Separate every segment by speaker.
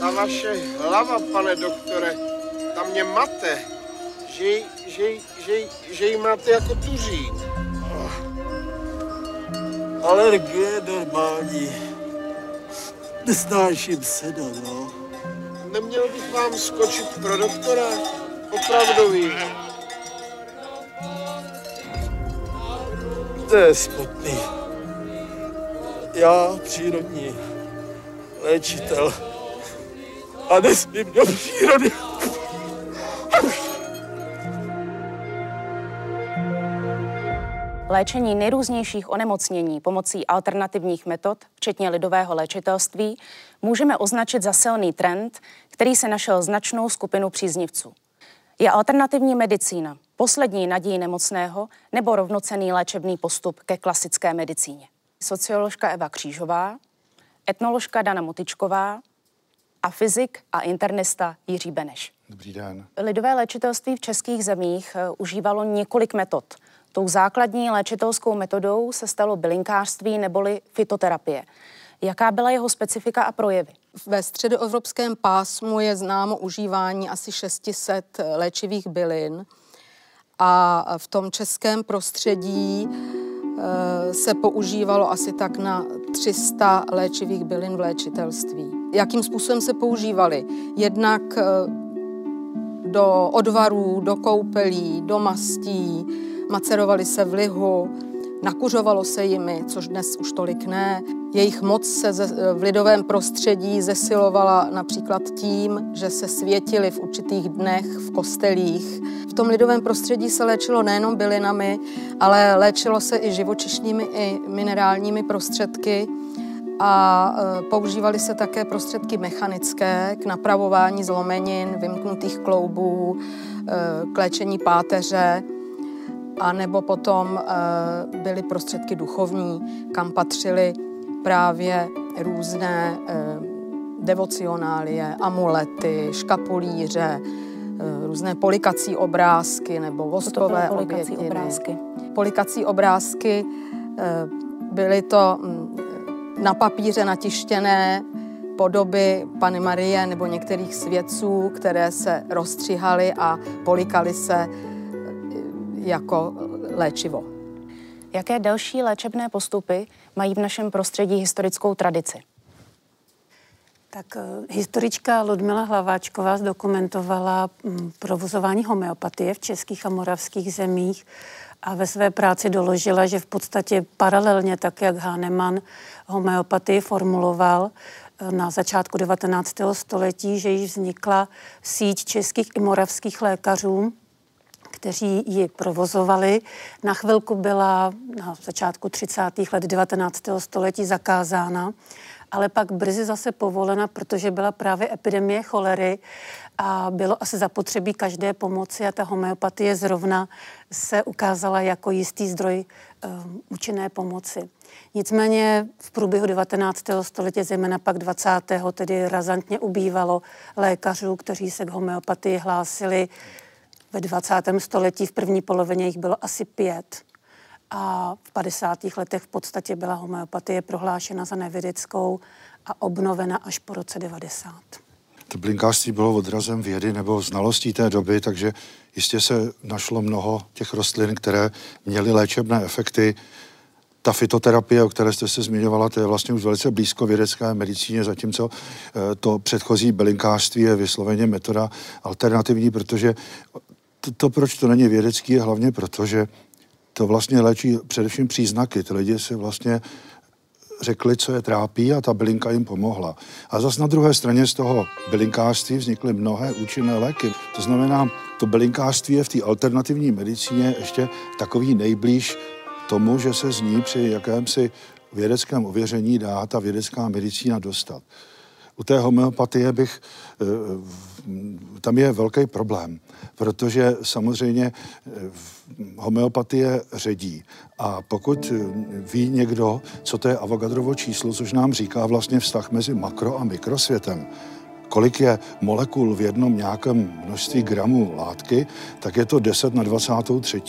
Speaker 1: Ta vaše hlava, pane doktore, ta mě mate, že, ji- že, ji- že, ji- že ji máte jako tuří.
Speaker 2: Alergie normální. Nesnáším seda, no.
Speaker 1: Neměl bych vám skočit pro doktora? Opravdový.
Speaker 2: To je smutný. Já přírodní léčitel a nesmím do přírody.
Speaker 3: Léčení nejrůznějších onemocnění pomocí alternativních metod, včetně lidového léčitelství, můžeme označit za silný trend, který se našel značnou skupinu příznivců. Je alternativní medicína poslední naději nemocného nebo rovnocený léčebný postup ke klasické medicíně? Socioložka Eva Křížová, etnoložka Dana Motičková a fyzik a internista Jiří Beneš.
Speaker 4: Dobrý den.
Speaker 3: Lidové léčitelství v českých zemích eh, užívalo několik metod. Tou základní léčitelskou metodou se stalo bylinkářství neboli fitoterapie. Jaká byla jeho specifika a projevy?
Speaker 5: Ve středoevropském pásmu je známo užívání asi 600 léčivých bylin a v tom českém prostředí eh, se používalo asi tak na 300 léčivých bylin v léčitelství. Jakým způsobem se používaly? Jednak eh, do odvarů, do koupelí, do mastí, macerovaly se v lihu, nakuřovalo se jimi, což dnes už tolik ne. Jejich moc se v lidovém prostředí zesilovala například tím, že se světily v určitých dnech v kostelích. V tom lidovém prostředí se léčilo nejenom bylinami, ale léčilo se i živočišnými i minerálními prostředky a e, používaly se také prostředky mechanické k napravování zlomenin, vymknutých kloubů, e, k léčení páteře, a nebo potom e, byly prostředky duchovní, kam patřily právě různé devocionálie, amulety, škapulíře, různé polikací obrázky nebo voskové
Speaker 3: polikací
Speaker 5: obětiny.
Speaker 3: obrázky?
Speaker 5: Polikací obrázky byly to mm, na papíře natištěné podoby Pany Marie nebo některých svědců, které se rozstříhaly a polikaly se jako léčivo.
Speaker 3: Jaké další léčebné postupy mají v našem prostředí historickou tradici?
Speaker 6: Tak eh, historička Ludmila Hlaváčková zdokumentovala mm, provozování homeopatie v českých a moravských zemích a ve své práci doložila, že v podstatě paralelně, tak jak Hahnemann homeopatii formuloval eh, na začátku 19. století, že již vznikla síť českých i moravských lékařů, kteří ji provozovali. Na chvilku byla na začátku 30. let 19. století zakázána, ale pak brzy zase povolena, protože byla právě epidemie cholery a bylo asi zapotřebí každé pomoci a ta homeopatie zrovna se ukázala jako jistý zdroj um, účinné pomoci. Nicméně v průběhu 19. století, zejména pak 20. tedy razantně ubývalo lékařů, kteří se k homeopatii hlásili. Ve 20. století v první polovině jich bylo asi pět. A v 50. letech v podstatě byla homeopatie prohlášena za nevědeckou a obnovena až po roce 90.
Speaker 4: To blinkářství bylo odrazem vědy nebo znalostí té doby, takže jistě se našlo mnoho těch rostlin, které měly léčebné efekty. Ta fitoterapie, o které jste se zmiňovala, to je vlastně už velice blízko vědecké medicíně, zatímco eh, to předchozí bylinkářství je vysloveně metoda alternativní, protože to, to proč to není vědecký, je hlavně proto, že to vlastně léčí především příznaky. Ty lidi si vlastně řekli, co je trápí a ta bylinka jim pomohla. A zas na druhé straně z toho bylinkářství vznikly mnohé účinné léky. To znamená, to bylinkářství je v té alternativní medicíně ještě takový nejblíž tomu, že se z ní při jakémsi vědeckém ověření dá ta vědecká medicína dostat. U té homeopatie bych, eh, tam je velký problém, protože samozřejmě eh, homeopatie ředí. A pokud eh, ví někdo, co to je Avogadrovo číslo, což nám říká vlastně vztah mezi makro a mikrosvětem, kolik je molekul v jednom nějakém množství gramů látky, tak je to 10 na 23.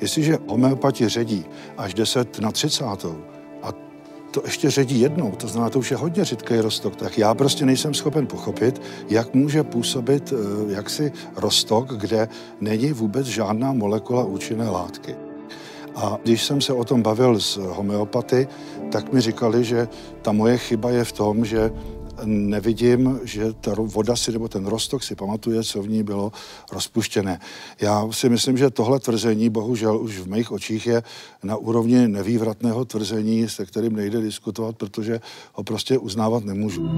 Speaker 4: Jestliže homeopati ředí až 10 na 30, a to ještě ředí jednou, to znamená, to už je hodně řidký rostok, tak já prostě nejsem schopen pochopit, jak může působit eh, jaksi rostok, kde není vůbec žádná molekula účinné látky. A když jsem se o tom bavil s homeopaty, tak mi říkali, že ta moje chyba je v tom, že nevidím, že ta voda si nebo ten rostok si pamatuje, co v ní bylo rozpuštěné. Já si myslím, že tohle tvrzení bohužel už v mých očích je na úrovni nevývratného tvrzení, se kterým nejde diskutovat, protože ho prostě uznávat nemůžu.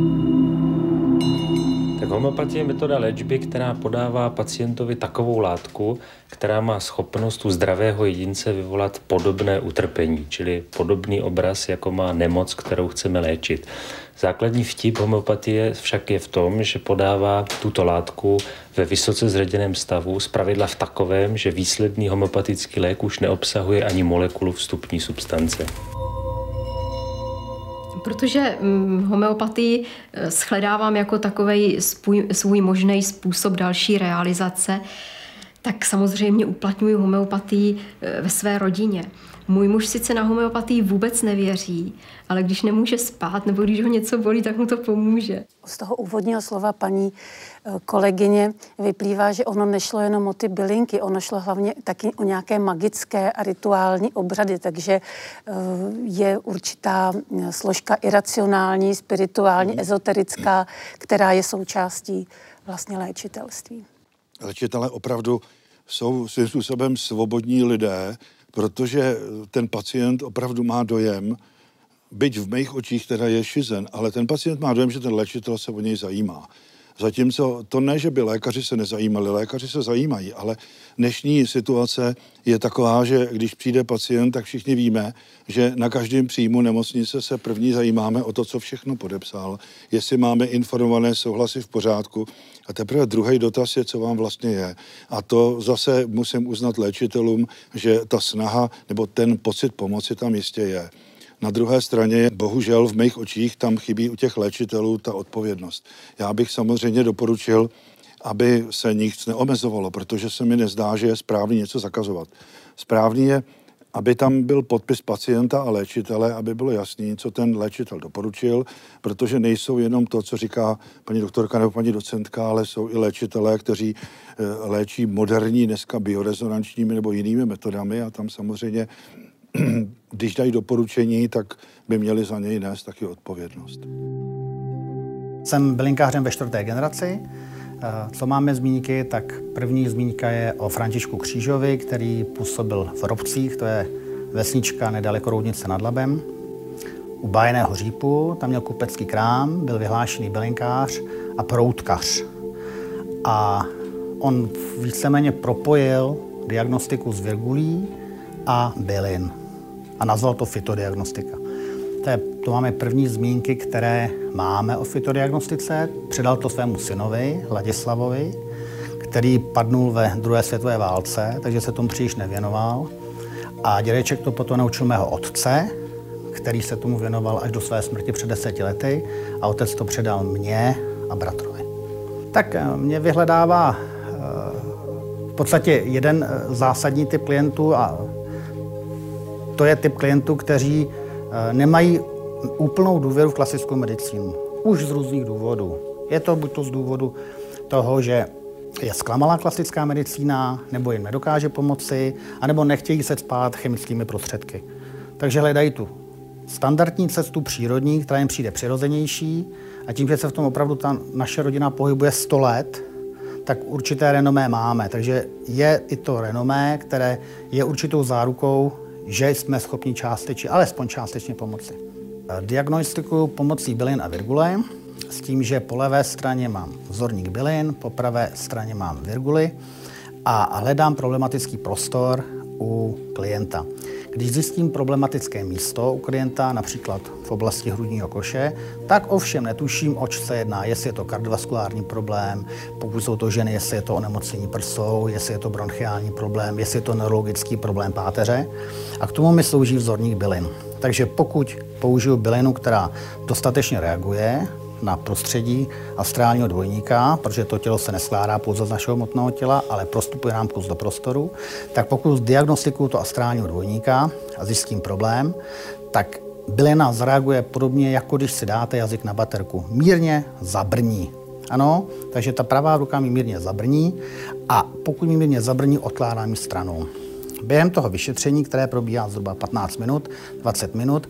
Speaker 7: Tak homeopatie je metoda léčby, která podává pacientovi takovou látku, která má schopnost u zdravého jedince vyvolat podobné utrpení, čili podobný obraz, jako má nemoc, kterou chceme léčit. Základní vtip homeopatie však je v tom, že podává tuto látku ve vysoce zředěném stavu, zpravidla v takovém, že výsledný homeopatický lék už neobsahuje ani molekulu vstupní substance.
Speaker 8: Protože hm, homeopatii eh, shledávám jako takový svůj možný způsob další realizace, tak samozřejmě uplatňuji homeopatii eh, ve své rodině. Můj muž sice na homeopatii vůbec nevěří, ale když nemůže spát nebo když ho něco bolí, tak mu to pomůže.
Speaker 6: Z toho úvodního slova paní eh, kolegyně vyplývá, že ono nešlo jenom o ty bylinky, ono šlo hlavně taky o nějaké magické a rituální obřady, takže eh, je určitá eh, složka iracionální, spirituální, mhm. ezoterická, která je součástí vlastně léčitelství.
Speaker 4: Léčitelé opravdu jsou svým způsobem svobodní lidé, protože ten pacient opravdu má dojem, byť v mých očích teda je šizen, ale ten pacient má dojem, že ten léčitel se o něj zajímá. Zatímco to ne, že by lékaři se nezajímali, lékaři se zajímají, ale dnešní situace je taková, že když přijde pacient, tak všichni víme, že na každém příjmu nemocnice se první zajímáme o to, co všechno podepsal, jestli máme informované souhlasy v pořádku. A teprve druhý dotaz je, co vám vlastně je. A to zase musím uznat léčitelům, že ta snaha nebo ten pocit pomoci tam jistě je. Na druhé straně, bohužel v mých očích tam chybí u těch léčitelů ta odpovědnost. Já bych samozřejmě doporučil, aby se nic neomezovalo, protože se mi nezdá, že je správný něco zakazovat. Správný je, aby tam byl podpis pacienta a léčitele, aby bylo jasný, co ten léčitel doporučil, protože nejsou jenom to, co říká paní doktorka nebo paní docentka, ale jsou i léčitelé, kteří eh, léčí moderní dneska biorezonančními nebo jinými metodami a tam samozřejmě když dají doporučení, tak by měli za něj nést taky odpovědnost.
Speaker 9: Jsem bylinkářem ve čtvrté generaci. Eh, co máme zmínky, tak první zmínka je o Františku Křížovi, který působil v Robcích, to je vesnička nedaleko Roudnice nad Labem. U Bájeného řípu, tam měl kupecký krám, byl vyhlášený bylinkář a proutkař. A on víceméně propojil diagnostiku z virgulí a bylin a nazval to fitodiagnostika. To, je, to máme první zmínky, které máme o fitodiagnostice. Předal to svému synovi, Ladislavovi, který padnul ve druhé světové válce, takže se tomu příliš nevěnoval. A dědeček to potom naučil mého otce, který se tomu věnoval až do své smrti před deseti lety a otec to předal mně a bratrovi. Tak eh, mě vyhledává eh, v podstatě jeden eh, zásadní typ klientů a to je typ klientů, kteří eh, nemají úplnou důvěru v klasickou medicínu. Už z různých důvodů. Je to buď to z důvodu toho, že je zklamalá klasická medicína, nebo jim nedokáže pomoci, anebo nechtějí se spát chemickými prostředky. Takže hledají tu standardní cestu přírodní, která jim přijde přirozenější a tím, že se v tom opravdu ta naše rodina pohybuje 100 let, tak určité renomé máme. Takže je i to renomé, které je určitou zárukou, že jsme schopni částečně, alespoň částečně pomoci. Diagnostiku pomocí bylin a virgule, s tím, že po levé straně mám vzorník bylin, po pravé straně mám virguly a hledám problematický prostor u klienta. Když zjistím problematické místo u klienta, například v oblasti hrudního koše, tak ovšem netuším, oč se jedná, jestli je to kardiovaskulární problém, pokud jsou to ženy, jestli je to onemocnění prsou, jestli je to bronchiální problém, jestli je to neurologický problém páteře. A k tomu mi slouží vzorník bylin. Takže pokud použiju bylinu, která dostatečně reaguje, na prostředí astrálního dvojníka, protože to tělo se neskládá pouze z našeho hmotného těla, ale prostupuje nám kus do prostoru, tak pokud diagnostikuju to astrálního dvojníka a zjistím problém, tak bylina zareaguje podobně, jako když si dáte jazyk na baterku. Mírně zabrní. Ano, takže ta pravá ruka mi mírně zabrní a pokud mi mírně zabrní, odkládám ji stranou. Během toho vyšetření, které probíhá zhruba 15 minut, 20 minut,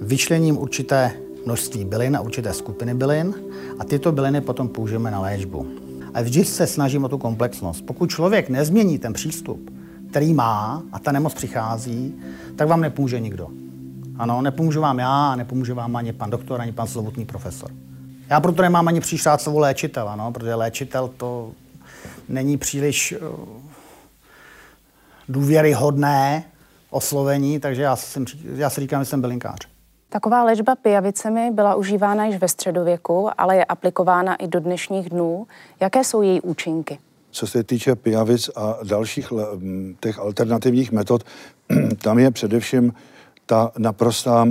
Speaker 9: vyčlením určité množství bylin a určité skupiny bylin a tyto byliny potom použijeme na léčbu. A vždy se snažím o tu komplexnost. Pokud člověk nezmění ten přístup, který má a ta nemoc přichází, tak vám nepomůže nikdo. Ano, nepomůžu vám já, nepomůže vám ani pan doktor, ani pan slovutný profesor. Já proto nemám ani příšát slovo léčitel, ano, protože léčitel to není příliš uh, důvěryhodné oslovení, takže já, jsem, já si říkám, že jsem bylinkář.
Speaker 3: Taková léčba pijavicemi byla užívána již ve středověku, ale je aplikována i do dnešních dnů. Jaké jsou její účinky?
Speaker 4: Co se týče pijavic a dalších těch alternativních metod, tam je především ta naprostá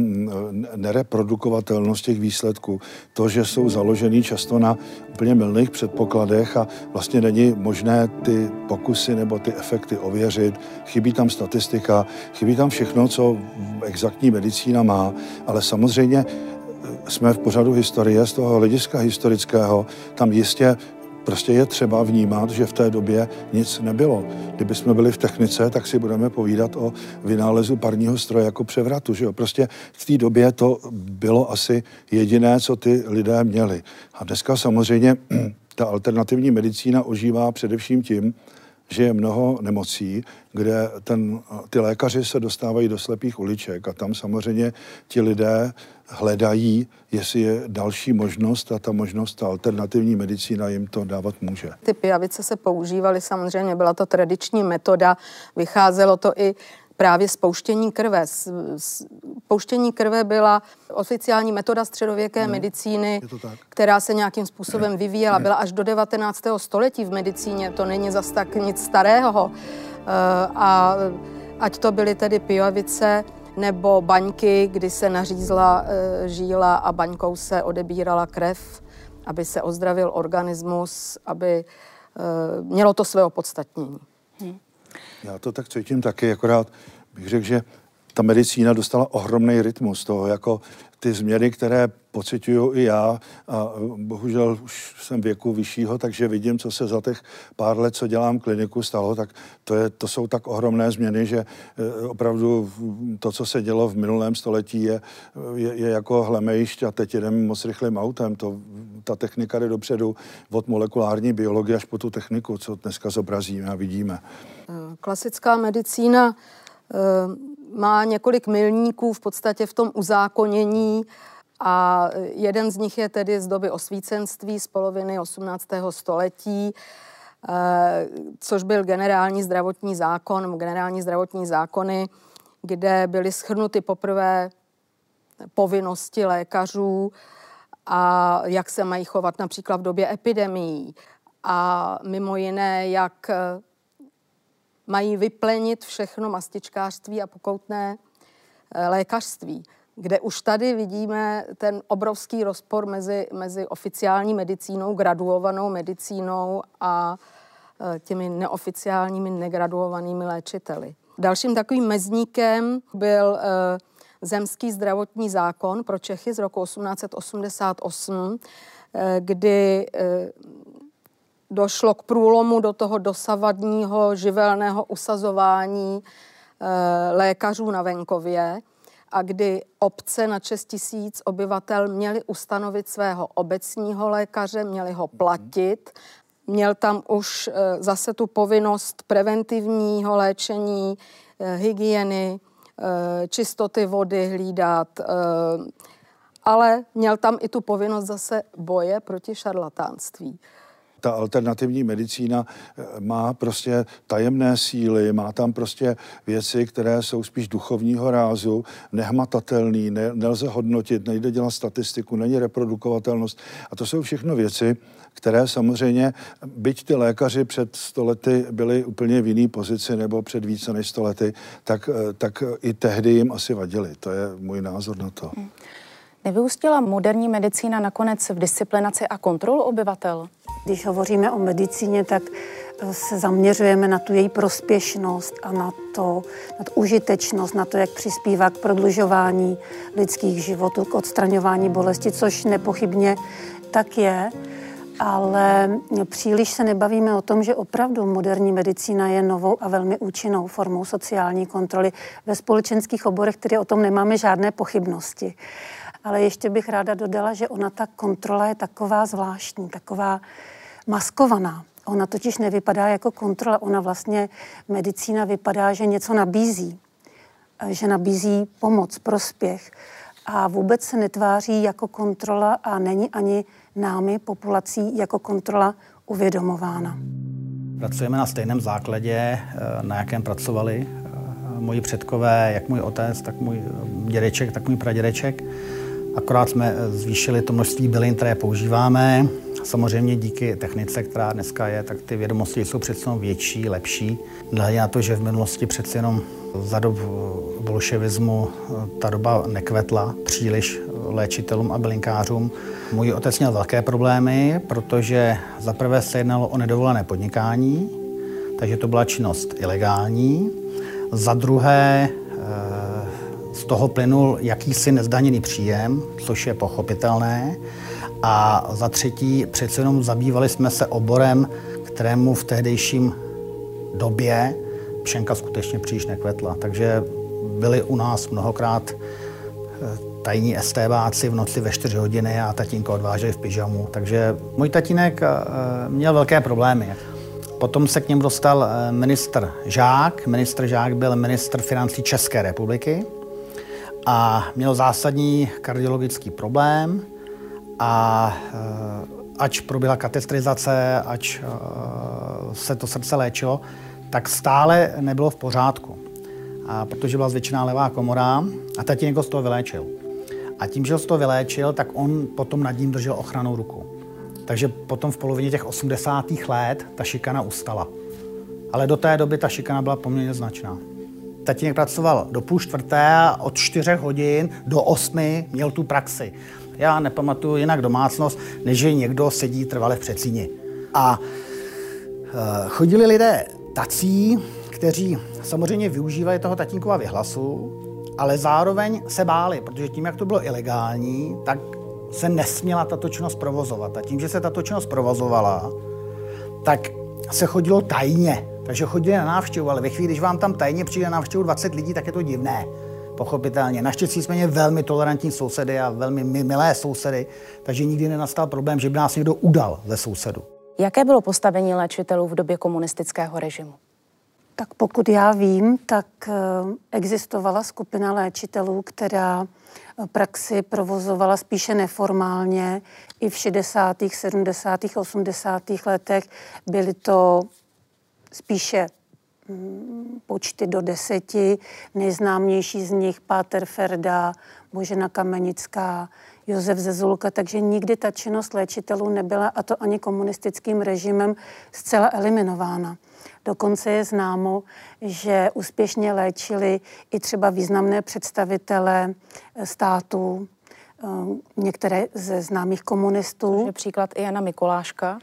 Speaker 4: nereprodukovatelnost těch výsledků, to, že jsou založený často na úplně milných předpokladech a vlastně není možné ty pokusy nebo ty efekty ověřit, chybí tam statistika, chybí tam všechno, co exaktní medicína má, ale samozřejmě jsme v pořadu historie, z toho hlediska historického, tam jistě Prostě je třeba vnímat, že v té době nic nebylo. Kdyby jsme byli v technice, tak si budeme povídat o vynálezu parního stroje jako převratu. Že jo? Prostě v té době to bylo asi jediné, co ty lidé měli. A dneska samozřejmě ta alternativní medicína ožívá především tím, že je mnoho nemocí, kde ten, ty lékaři se dostávají do slepých uliček a tam samozřejmě ti lidé hledají, jestli je další možnost a ta možnost, ta alternativní medicína jim to dávat může.
Speaker 5: Ty pijavice se používaly samozřejmě, byla to tradiční metoda, vycházelo to i právě spouštění krve. Spouštění krve byla oficiální metoda středověké no, medicíny, která se nějakým způsobem vyvíjela. Byla až do 19. století v medicíně, to není zas tak nic starého. Eh, a ať to byly tedy pijavice, nebo baňky, kdy se nařízla e, žíla a baňkou se odebírala krev, aby se ozdravil organismus, aby e, mělo to své opodstatnění.
Speaker 4: Já to tak cítím taky, akorát bych řekl, že ta medicína dostala ohromný rytmus toho, jako ty změny, které pocituju i já a bohužel už jsem věku vyššího, takže vidím, co se za těch pár let, co dělám kliniku, stalo, tak to, je, to jsou tak ohromné změny, že e, opravdu to, co se dělo v minulém století, je, je, je jako hlemejšť a teď jdeme moc rychlým autem. To, ta technika jde dopředu od molekulární biologie až po tu techniku, co dneska zobrazíme a vidíme.
Speaker 5: Klasická medicína má několik milníků v podstatě v tom uzákonění a jeden z nich je tedy z doby osvícenství z poloviny 18. století, eh, což byl generální zdravotní zákon, generální zdravotní zákony, kde byly schrnuty poprvé povinnosti lékařů a jak se mají chovat například v době epidemií. A mimo jiné, jak mají vyplenit všechno mastičkářství a pokoutné eh, lékařství, kde už tady vidíme ten obrovský rozpor mezi, mezi oficiální medicínou, graduovanou medicínou a eh, těmi neoficiálními, negraduovanými léčiteli. Dalším takovým mezníkem byl eh, zemský zdravotní zákon pro Čechy z roku 1888, kdy došlo k průlomu do toho dosavadního živelného usazování lékařů na venkově a kdy obce na 6 tisíc obyvatel měly ustanovit svého obecního lékaře, měli ho platit. Měl tam už e, zase tu povinnost preventivního léčení, e, hygieny, čistoty vody hlídat, ale měl tam i tu povinnost zase boje proti šarlatánství
Speaker 4: ta alternativní medicína eh, má prostě tajemné síly, má tam prostě věci, které jsou spíš duchovního rázu, nehmatatelný, ne, nelze hodnotit, nejde dělat statistiku, není reprodukovatelnost. A to jsou všechno věci, které samozřejmě, byť ty lékaři před stolety byli úplně v jiné pozici nebo před více než stolety, tak, eh, tak i tehdy jim asi vadili. To je můj názor na to. Hmm.
Speaker 3: Nevyústila moderní medicína nakonec v disciplinaci a kontrolu obyvatel?
Speaker 6: Když hovoříme o medicíně, tak eh, se zaměřujeme na tu její prospěšnost a na to, na tu užitečnost, na to, jak přispívá k prodlužování lidských životů, k odstraňování bolesti, což nepochybně tak je. Ale příliš se nebavíme o tom, že opravdu moderní medicína je novou a velmi účinnou formou sociální kontroly ve společenských oborech, které o tom nemáme žádné pochybnosti. Ale ještě bych ráda dodala, že ona ta kontrola je taková zvláštní, taková maskovaná. Ona totiž nevypadá jako kontrola, ona vlastně medicína vypadá, že něco nabízí, že nabízí pomoc, prospěch a vůbec se netváří jako kontrola a není ani námi, populací, jako kontrola uvědomována.
Speaker 9: Pracujeme na stejném základě, eh, na jakém pracovali eh, moji předkové, jak můj otec, tak můj dědeček, tak můj pradědeček. Akorát jsme eh, zvýšili to množství bylin, které používáme. Samozřejmě díky technice, která dneska je, tak ty vědomosti jsou přece větší, lepší. Nehledě na to, že v minulosti přece jenom za dob bolševismu ta doba nekvetla příliš léčitelům a bylinkářům. Můj otec měl velké problémy, protože zaprvé se jednalo o nedovolené podnikání, takže to byla činnost ilegální. Za druhé eh, z toho plynul jakýsi nezdaněný příjem, což je pochopitelné. A za třetí, přece jenom zabývali jsme se oborem, kterému v tehdejším době pšenka skutečně příliš nekvetla. Takže byli u nás mnohokrát eh, tajní estébáci v noci ve 4 hodiny a tatínko odváželi v pyžamu. Takže můj tatínek eh, měl velké problémy. Potom se k němu dostal eh, ministr Žák. Ministr Žák byl ministr financí České republiky a měl zásadní kardiologický problém a ač proběhla katestrizace, ač se to srdce léčilo, tak stále nebylo v pořádku. A protože byla zvětšená levá komora a tatínek ho z toho vyléčil. A tím, že ho z toho vyléčil, tak on potom nad ním držel ochranou ruku. Takže potom v polovině těch 80. let ta šikana ustala. Ale do té doby ta šikana byla poměrně značná. Tatínek pracoval do půl čtvrté a od čtyřech hodin do osmi měl tu praxi. Já nepamatuju jinak domácnost, než že někdo sedí trvale v přecíni. A e, chodili lidé tací, kteří samozřejmě využívají toho tatínkova vyhlasu, ale zároveň se báli, protože tím, jak to bylo ilegální, tak se nesměla tato činnost provozovat. A tím, že se tato činnost provozovala, tak se chodilo tajně. Takže chodili na návštěvu, ale ve chvíli, když vám tam tajně přijde na návštěvu 20 lidí, tak je to divné. Pochopitelně. Naštěstí jsme měli velmi tolerantní sousedy a velmi milé sousedy, takže nikdy nenastal problém, že by nás někdo udal ze sousedu.
Speaker 3: Jaké bylo postavení léčitelů v době komunistického režimu?
Speaker 6: Tak pokud já vím, tak eh, existovala skupina léčitelů, která eh, praxi provozovala spíše neformálně. I v 60., 70., 80. letech byly to spíše mm, počty do deseti. Nejznámější z nich Páter Ferda, Božena Kamenická, Josef Zezulka, takže nikdy ta činnost léčitelů nebyla, a to ani komunistickým režimem, zcela eliminována. Dokonce je známo, že úspěšně léčili i třeba významné představitele států, eh, některé ze známých komunistů.
Speaker 3: Je příklad i Jana Mikuláška.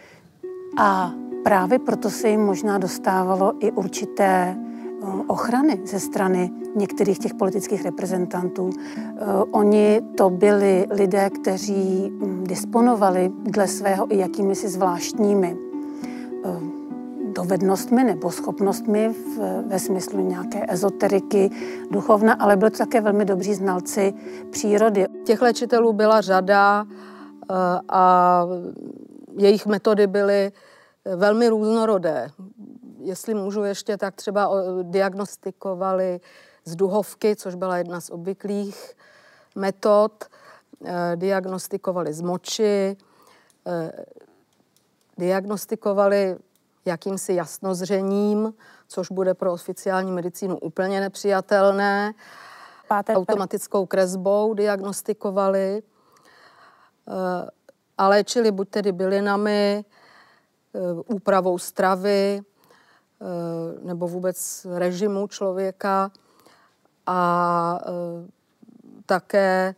Speaker 6: A právě proto se jim možná dostávalo i určité eh, ochrany ze strany některých těch politických reprezentantů. Eh, oni to byli lidé, kteří hm, disponovali dle svého i jakými si zvláštními dovednostmi nebo schopnostmi v, ve smyslu nějaké ezoteriky, duchovna, ale byli to také velmi dobří znalci přírody.
Speaker 5: Těch léčitelů byla řada eh, a jejich metody byly velmi různorodé. Jestli můžu ještě, tak třeba diagnostikovali z duhovky, což byla jedna z obvyklých metod, eh, diagnostikovali z moči, eh, diagnostikovali jakýmsi jasnozřením, což bude pro oficiální medicínu úplně nepřijatelné. Páté automatickou kresbou diagnostikovali eh, a léčili buď tedy bylinami, úpravou stravy eh, nebo vůbec režimu člověka a také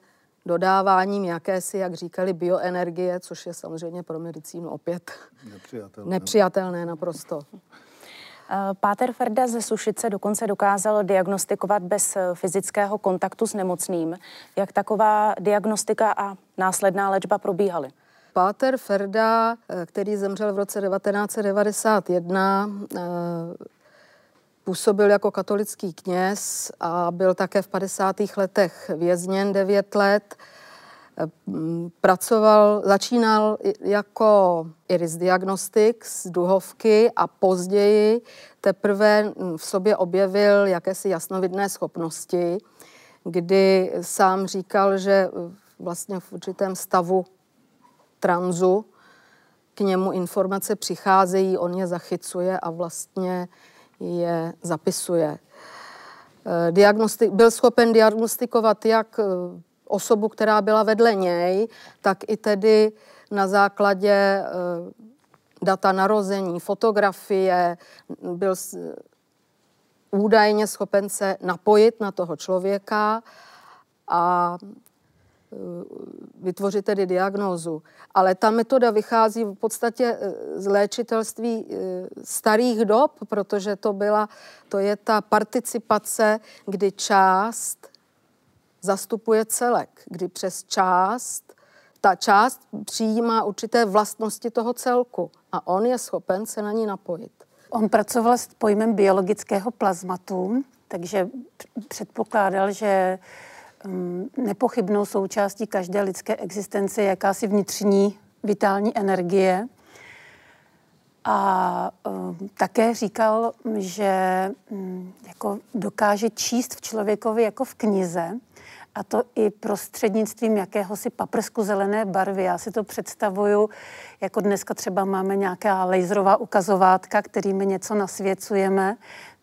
Speaker 5: dodáváním jakési, jak říkali, bioenergie, což je samozřejmě pro medicínu opět
Speaker 4: Nepřijatelné.
Speaker 5: nepřijatelné naprosto.
Speaker 3: Eh, Páter Ferda ze Sušice dokonce dokázal diagnostikovat bez eh, fyzického kontaktu s nemocným. Jak taková diagnostika a následná léčba probíhaly?
Speaker 5: Páter Ferda, eh, který zemřel v roce 1991, eh, působil jako katolický kněz a byl také v 50. letech vězněn 9 let. Eh, Pracoval, začínal jako iris diagnostik z Duhovky a později teprve mm, v sobě objevil jakési jasnovidné schopnosti, kdy sám říkal, že vlastně v určitém stavu tranzu, k němu informace přicházejí, on je zachycuje a vlastně je zapisuje. Eh, Diagnosti- byl schopen diagnostikovat jak eh, osobu, která byla vedle něj, tak i tedy na základě eh, data narození, fotografie, byl údajně schopen se napojit na toho člověka a vytvořit tedy diagnózu. Ale ta metoda vychází v podstatě eh, z léčitelství eh, starých dob, protože to byla, to je ta participace, kdy část zastupuje celek, kdy přes část, ta část přijímá určité vlastnosti toho celku a on je schopen se na ní napojit.
Speaker 6: On pracoval s pojmem biologického plazmatu, takže předpokládal, že nepochybnou součástí každé lidské existence je jakási vnitřní vitální energie. A um, také říkal, že um, jako dokáže číst v člověkovi jako v knize, a to i prostřednictvím jakéhosi paprsku zelené barvy. Já si to představuju, jako dneska třeba máme nějaká laserová ukazovátka, kterými něco nasvěcujeme,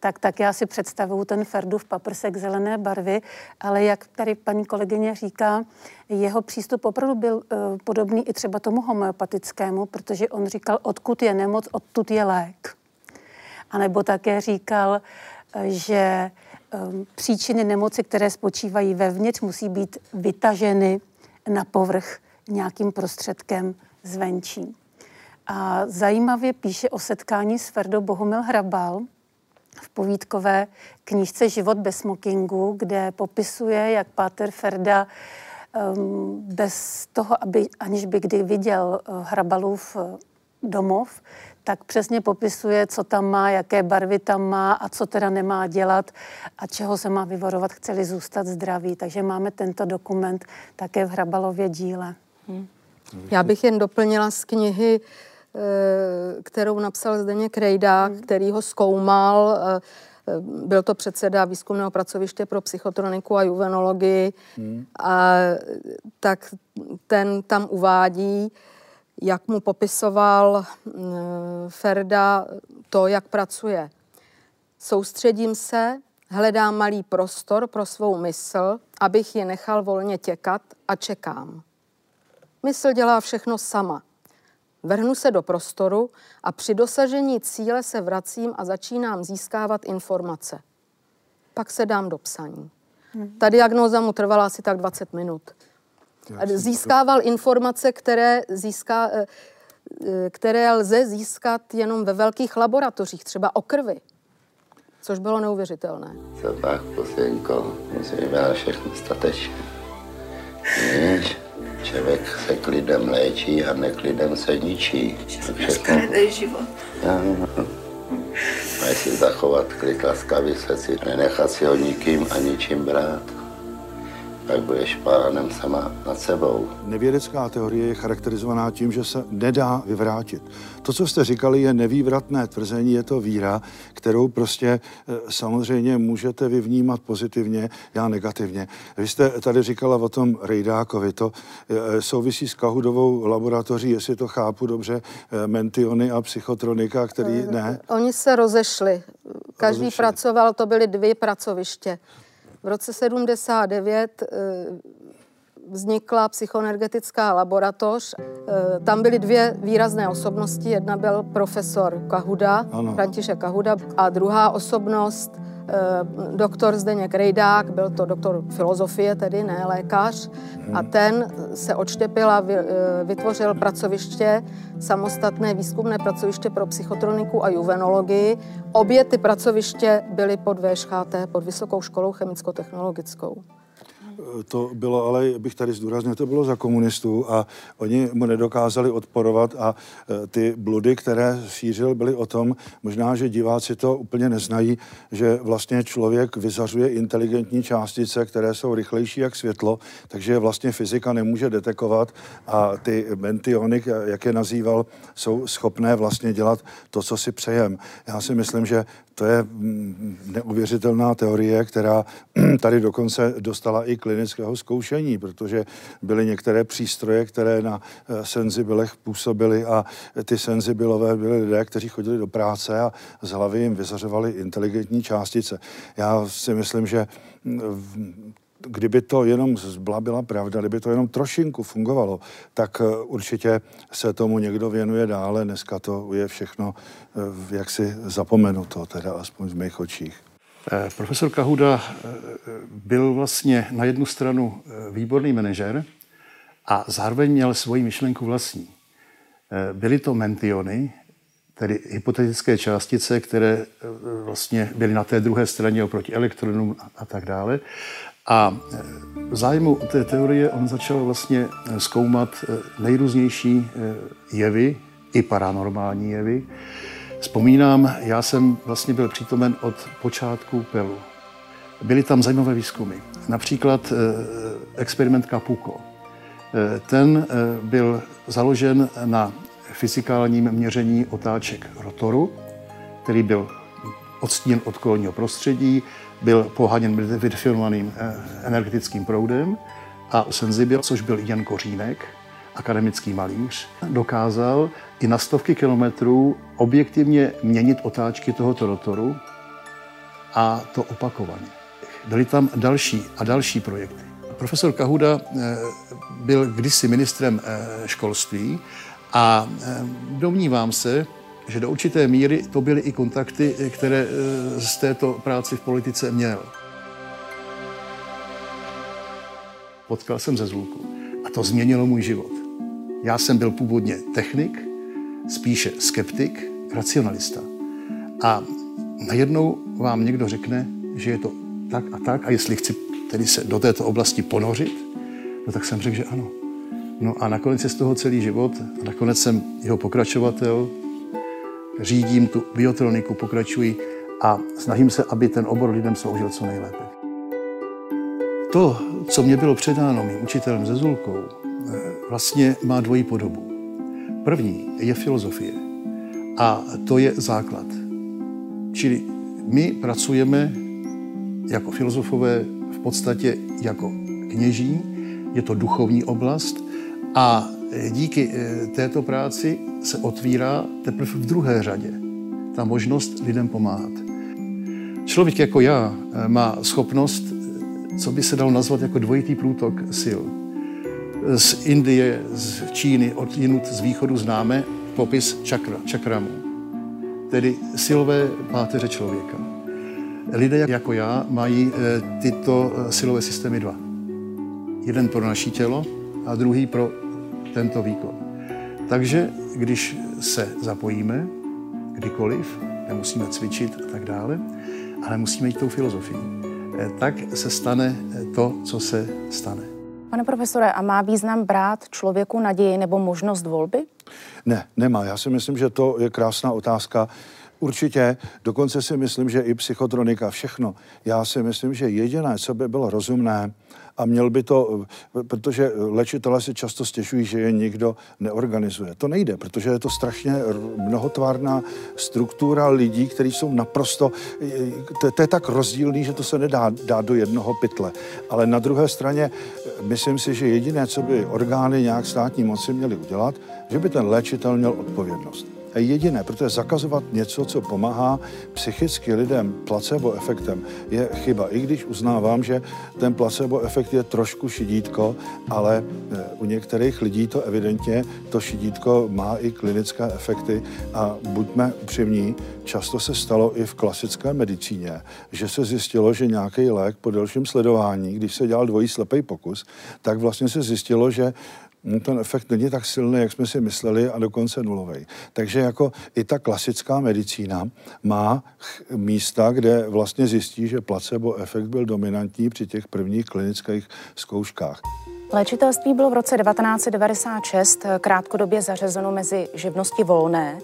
Speaker 6: tak, tak já si představuju ten Ferdův paprsek zelené barvy, ale jak tady paní kolegyně říká, jeho přístup opravdu byl uh, podobný i třeba tomu homeopatickému, protože on říkal, odkud je nemoc, odtud je lék. A nebo také říkal, eh, že um, příčiny nemoci, které spočívají vevnitř, musí být vytaženy na povrch nějakým prostředkem zvenčí. A zajímavě píše o setkání s Ferdou Bohumil Hrabal v povídkové knížce Život bez smokingu, kde popisuje, jak Páter Ferda um, bez toho, aby, aniž by kdy viděl uh, Hrabalův uh, domov, tak přesně popisuje, co tam má, jaké barvy tam má a co teda nemá dělat a čeho se má vyvarovat, chceli zůstat zdraví. Takže máme tento dokument také v Hrabalově díle.
Speaker 5: Já bych jen doplnila z knihy, eh, kterou napsal Zdeněk Rejdák, který ho zkoumal. eh, eh, Byl to předseda výzkumného pracoviště pro psychotroniku a juvenologii. A tak ten tam uvádí, jak mu popisoval mm, Ferda to, jak pracuje. Soustředím se, hledám malý prostor pro svou mysl, abych ji nechal volně těkat a čekám. Mysl dělá všechno sama. Vrhnu se do prostoru a při dosažení cíle se vracím a začínám získávat informace. Pak se dám do psaní. Ta diagnóza mu trvala asi tak 20 minut. A Získával informace, které, získá, eh, eh, které lze získat jenom ve velkých laboratořích, třeba o krvi, což bylo neuvěřitelné.
Speaker 10: Co pak, pusinko, musíme dělat všechno statečně. Víš, člověk se klidem léčí a neklidem se ničí. Všechno.
Speaker 11: život.
Speaker 10: Já, no. Mají si zachovat klid laskavý se si, nenechat si ho nikým a ničím brát. Pak budeš pánem sama nad sebou.
Speaker 4: Nevědecká teorie je charakterizovaná tím, že se nedá vyvrátit. To, co jste říkali, je nevývratné tvrzení, je to víra, kterou prostě eh, samozřejmě můžete vy vnímat pozitivně, já negativně. Vy jste tady říkala o tom Rejdákovi, to eh, souvisí s Kahudovou laboratoří, jestli to chápu dobře, eh, mentiony a psychotronika, který ne.
Speaker 5: Oni se rozešli. Každý
Speaker 4: Rozešli.
Speaker 5: pracoval, to byly dvě pracoviště. V roce 79 eh, vznikla psychoenergetická laboratoř. Eh, Tam byly dvě výrazné osobnosti. Jedna byl profesor Kahuda,
Speaker 4: Ano.
Speaker 5: František Kahuda, a druhá osobnost doktor Zdeněk Rejdák, byl to doktor filozofie tedy, ne lékař, a ten se odštěpil a vytvořil pracoviště, samostatné výzkumné pracoviště pro psychotroniku a juvenologii. Obě ty pracoviště byly pod VŠHT, pod Vysokou školou chemicko-technologickou
Speaker 4: to bylo, ale bych tady zdůraznil, to bylo za komunistů a oni mu nedokázali odporovat a e, ty bludy, které šířil, byly o tom, možná, že diváci to úplně neznají, že vlastně člověk vyzařuje inteligentní částice, které jsou rychlejší jak světlo, takže vlastně fyzika nemůže detekovat a ty mentiony, jak je nazýval, jsou schopné vlastně dělat to, co si přejem. Já si myslím, že to je mm, neuvěřitelná teorie, která tady dokonce dostala i klinického zkoušení, protože byly některé přístroje, které na eh, senzibilech působily a ty senzibilové byly lidé, kteří chodili do práce a z hlavy jim vyzařovali inteligentní částice. Já si myslím, že mm, kdyby to jenom byla, byla pravda, kdyby to jenom trošinku fungovalo, tak eh, určitě se tomu někdo věnuje dále. Dneska to je všechno eh, jaksi zapomenuto, teda aspoň v mých očích.
Speaker 11: Eh, profesor Kahuda byl vlastně na jednu stranu výborný manažer a zároveň měl svoji myšlenku vlastní. Byly to mentiony, tedy hypotetické částice, které vlastně byly na té druhé straně oproti elektronům a tak dále. A v zájmu té teorie on začal vlastně zkoumat nejrůznější jevy, i paranormální jevy. Vzpomínám, já jsem vlastně byl přítomen od počátku PELu. Byly tam zajímavé výzkumy. Například experiment Kapuko. Ten byl založen na fyzikálním měření otáček rotoru, který byl odstíněn od kolního prostředí, byl poháněn vydefinovaným eh, energetickým proudem a Senzibil, což byl Jan Kořínek, akademický malíř, dokázal i na stovky kilometrů objektivně měnit otáčky tohoto rotoru a to opakovaně. Byly tam další a další projekty. Profesor Kahuda eh, byl kdysi ministrem eh, školství a domnívám se, že do určité míry to byly i kontakty, které eh, z této práci v politice měl. Potkal jsem ze Zlůku a to změnilo můj život. Já jsem byl původně technik, spíše skeptik, racionalista. A najednou vám někdo řekne, že je to tak a tak a jestli chci tedy se do této oblasti ponořit, no tak jsem řekl, že ano. No a nakonec je z toho celý život a nakonec jsem jeho pokračovatel, řídím tu biotroniku, pokračuji a snažím se, aby ten obor lidem sloužil co nejlépe. To, co mě bylo předáno mým učitelem ze Zulkou, eh, vlastně má dvojí podobu. První je filozofie a to je základ. Čili my pracujeme jako filozofové v podstatě jako kněží, je to duchovní oblast a díky eh, této práci se otvírá teprve v druhé řadě ta možnost lidem pomáhat. Člověk jako já eh, má schopnost, co by se dalo nazvat jako dvojitý průtok sil. Z Indie, z Číny, od jinut z východu známe popis čakra, čakramu, tedy silové páteře člověka. Lidé jako já mají tyto silové systémy dva. Jeden pro naší tělo a druhý pro tento výkon. Takže když se zapojíme, kdykoliv, nemusíme cvičit a tak dále, ale musíme jít tou filozofií, eh, tak se stane eh, to, co se stane.
Speaker 3: Pane profesore, a má význam brát člověku naději nebo možnost volby?
Speaker 4: Ne, nemá. Já si myslím, že to je krásná otázka. Určitě, dokonce si myslím, že i psychotronika, všechno. Já si myslím, že jediné, co by bylo rozumné, a měl by to, protože léčitelé si často stěžují, že je nikdo neorganizuje. To nejde, protože je to strašně mnohotvárná struktura lidí, kteří jsou naprosto, to, to je tak rozdílný, že to se nedá dát do jednoho pytle. Ale na druhé straně, myslím si, že jediné, co by orgány nějak státní moci měly udělat, že by ten léčitel měl odpovědnost jediné, protože zakazovat něco, co pomáhá psychicky lidem placebo efektem, je chyba. I když uznávám, že ten placebo efekt respektive trošku šidítko, ale eh, u některých lidí to evidentně, to šidítko má i klinické efekty a buďme upřímní, často se stalo i v klasické medicíně, že se zjistilo, že nějaký lék po delším sledování, když se dělal dvojí slepý pokus, tak vlastně se zjistilo, že ten efekt není tak silný, jak jsme si mysleli a dokonce nulový. Takže jako i ta klasická medicína má místa, kde vlastně zjistí, že placebo efekt byl dominantní při těch prvních klinických zkouškách.
Speaker 3: Léčitelství bylo v roce 1996 krátkodobě zařazeno mezi živnosti volné.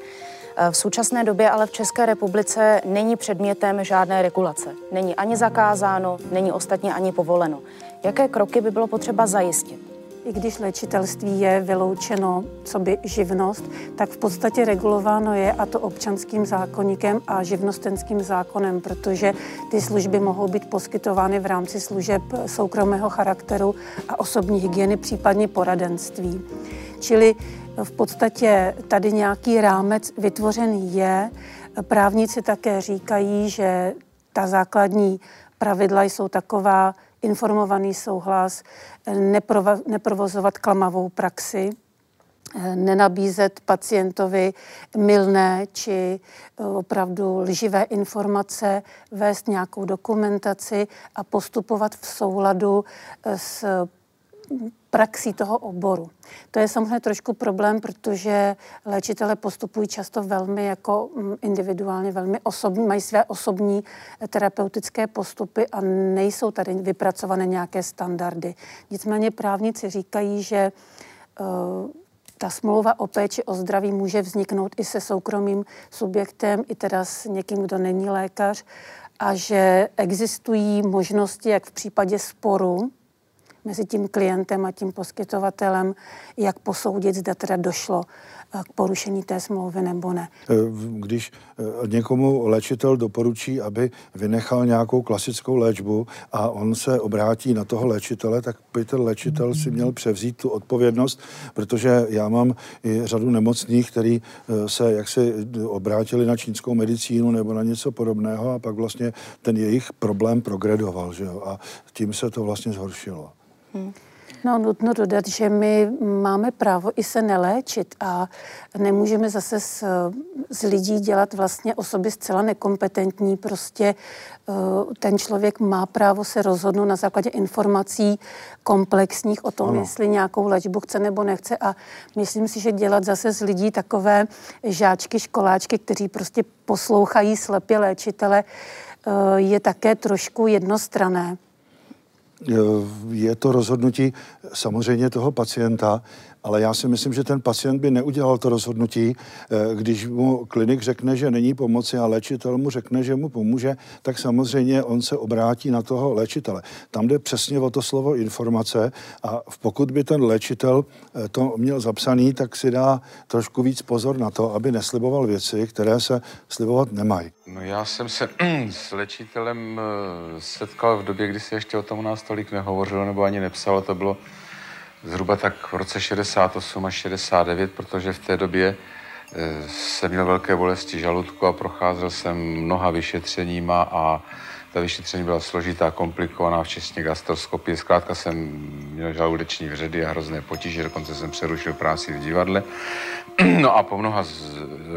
Speaker 3: V současné době ale v České republice není předmětem žádné regulace. Není ani zakázáno, není ostatně ani povoleno. Jaké kroky by bylo potřeba zajistit?
Speaker 6: I když léčitelství je vyloučeno co by živnost, tak v podstatě regulováno je a to občanským zákonníkem a živnostenským zákonem, protože ty služby mohou být poskytovány v rámci služeb soukromého charakteru a osobní hygieny, případně poradenství. Čili v podstatě tady nějaký rámec vytvořený je. Právníci také říkají, že ta základní pravidla jsou taková, informovaný souhlas, neprovozovat klamavou praxi, nenabízet pacientovi milné či opravdu lživé informace, vést nějakou dokumentaci a postupovat v souladu s praxí toho oboru. To je samozřejmě trošku problém, protože léčitele postupují často velmi jako mm, individuálně, velmi osobní, mají své osobní terapeutické postupy a nejsou tady vypracované nějaké standardy. Nicméně právníci říkají, že uh, ta smlouva o péči o zdraví může vzniknout i se soukromým subjektem, i teda s někým, kdo není lékař, a že existují možnosti, jak v případě sporu, mezi tím klientem a tím poskytovatelem, jak posoudit, zda teda došlo eh, k porušení té smlouvy nebo ne.
Speaker 4: Eh, když eh, někomu léčitel doporučí, aby vynechal nějakou klasickou léčbu a on se obrátí na toho léčitele, tak by ten léčitel si měl převzít tu odpovědnost, protože já mám i řadu nemocných, kteří se jaksi obrátili na čínskou medicínu nebo na něco podobného a pak vlastně ten jejich problém progredoval, že jo? a tím se to vlastně zhoršilo.
Speaker 6: No, nutno dodat, že my máme právo i se neléčit a nemůžeme zase z, z lidí dělat vlastně osoby zcela nekompetentní. Prostě uh, ten člověk má právo se rozhodnout na základě informací komplexních o tom, ano. jestli nějakou léčbu chce nebo nechce. A myslím si, že dělat zase z lidí takové žáčky, školáčky, kteří prostě poslouchají slepě léčitele, uh, je také trošku jednostrané
Speaker 4: je to rozhodnutí samozřejmě toho pacienta, ale já si myslím, že ten pacient by neudělal to rozhodnutí, eh, když mu klinik řekne, že není pomoci a léčitel mu řekne, že mu pomůže, tak samozřejmě on se obrátí na toho léčitele. Tam jde přesně o to slovo informace a pokud by ten léčitel eh, to měl zapsaný, tak si dá trošku víc pozor na to, aby nesliboval věci, které se slibovat nemají.
Speaker 12: No já jsem se s léčitelem eh, setkal v době, kdy se ještě o tom u nás tolik nehovořilo nebo ani nepsalo, to bylo zhruba tak v roce 68 až 69, protože v té době eh, jsem měl velké bolesti žaludku a procházel jsem mnoha vyšetřeníma a ta vyšetření byla složitá, komplikovaná, včetně gastroskopie. Zkrátka jsem měl žaludeční vředy a hrozné potíže, dokonce jsem přerušil práci v divadle. No a po mnoha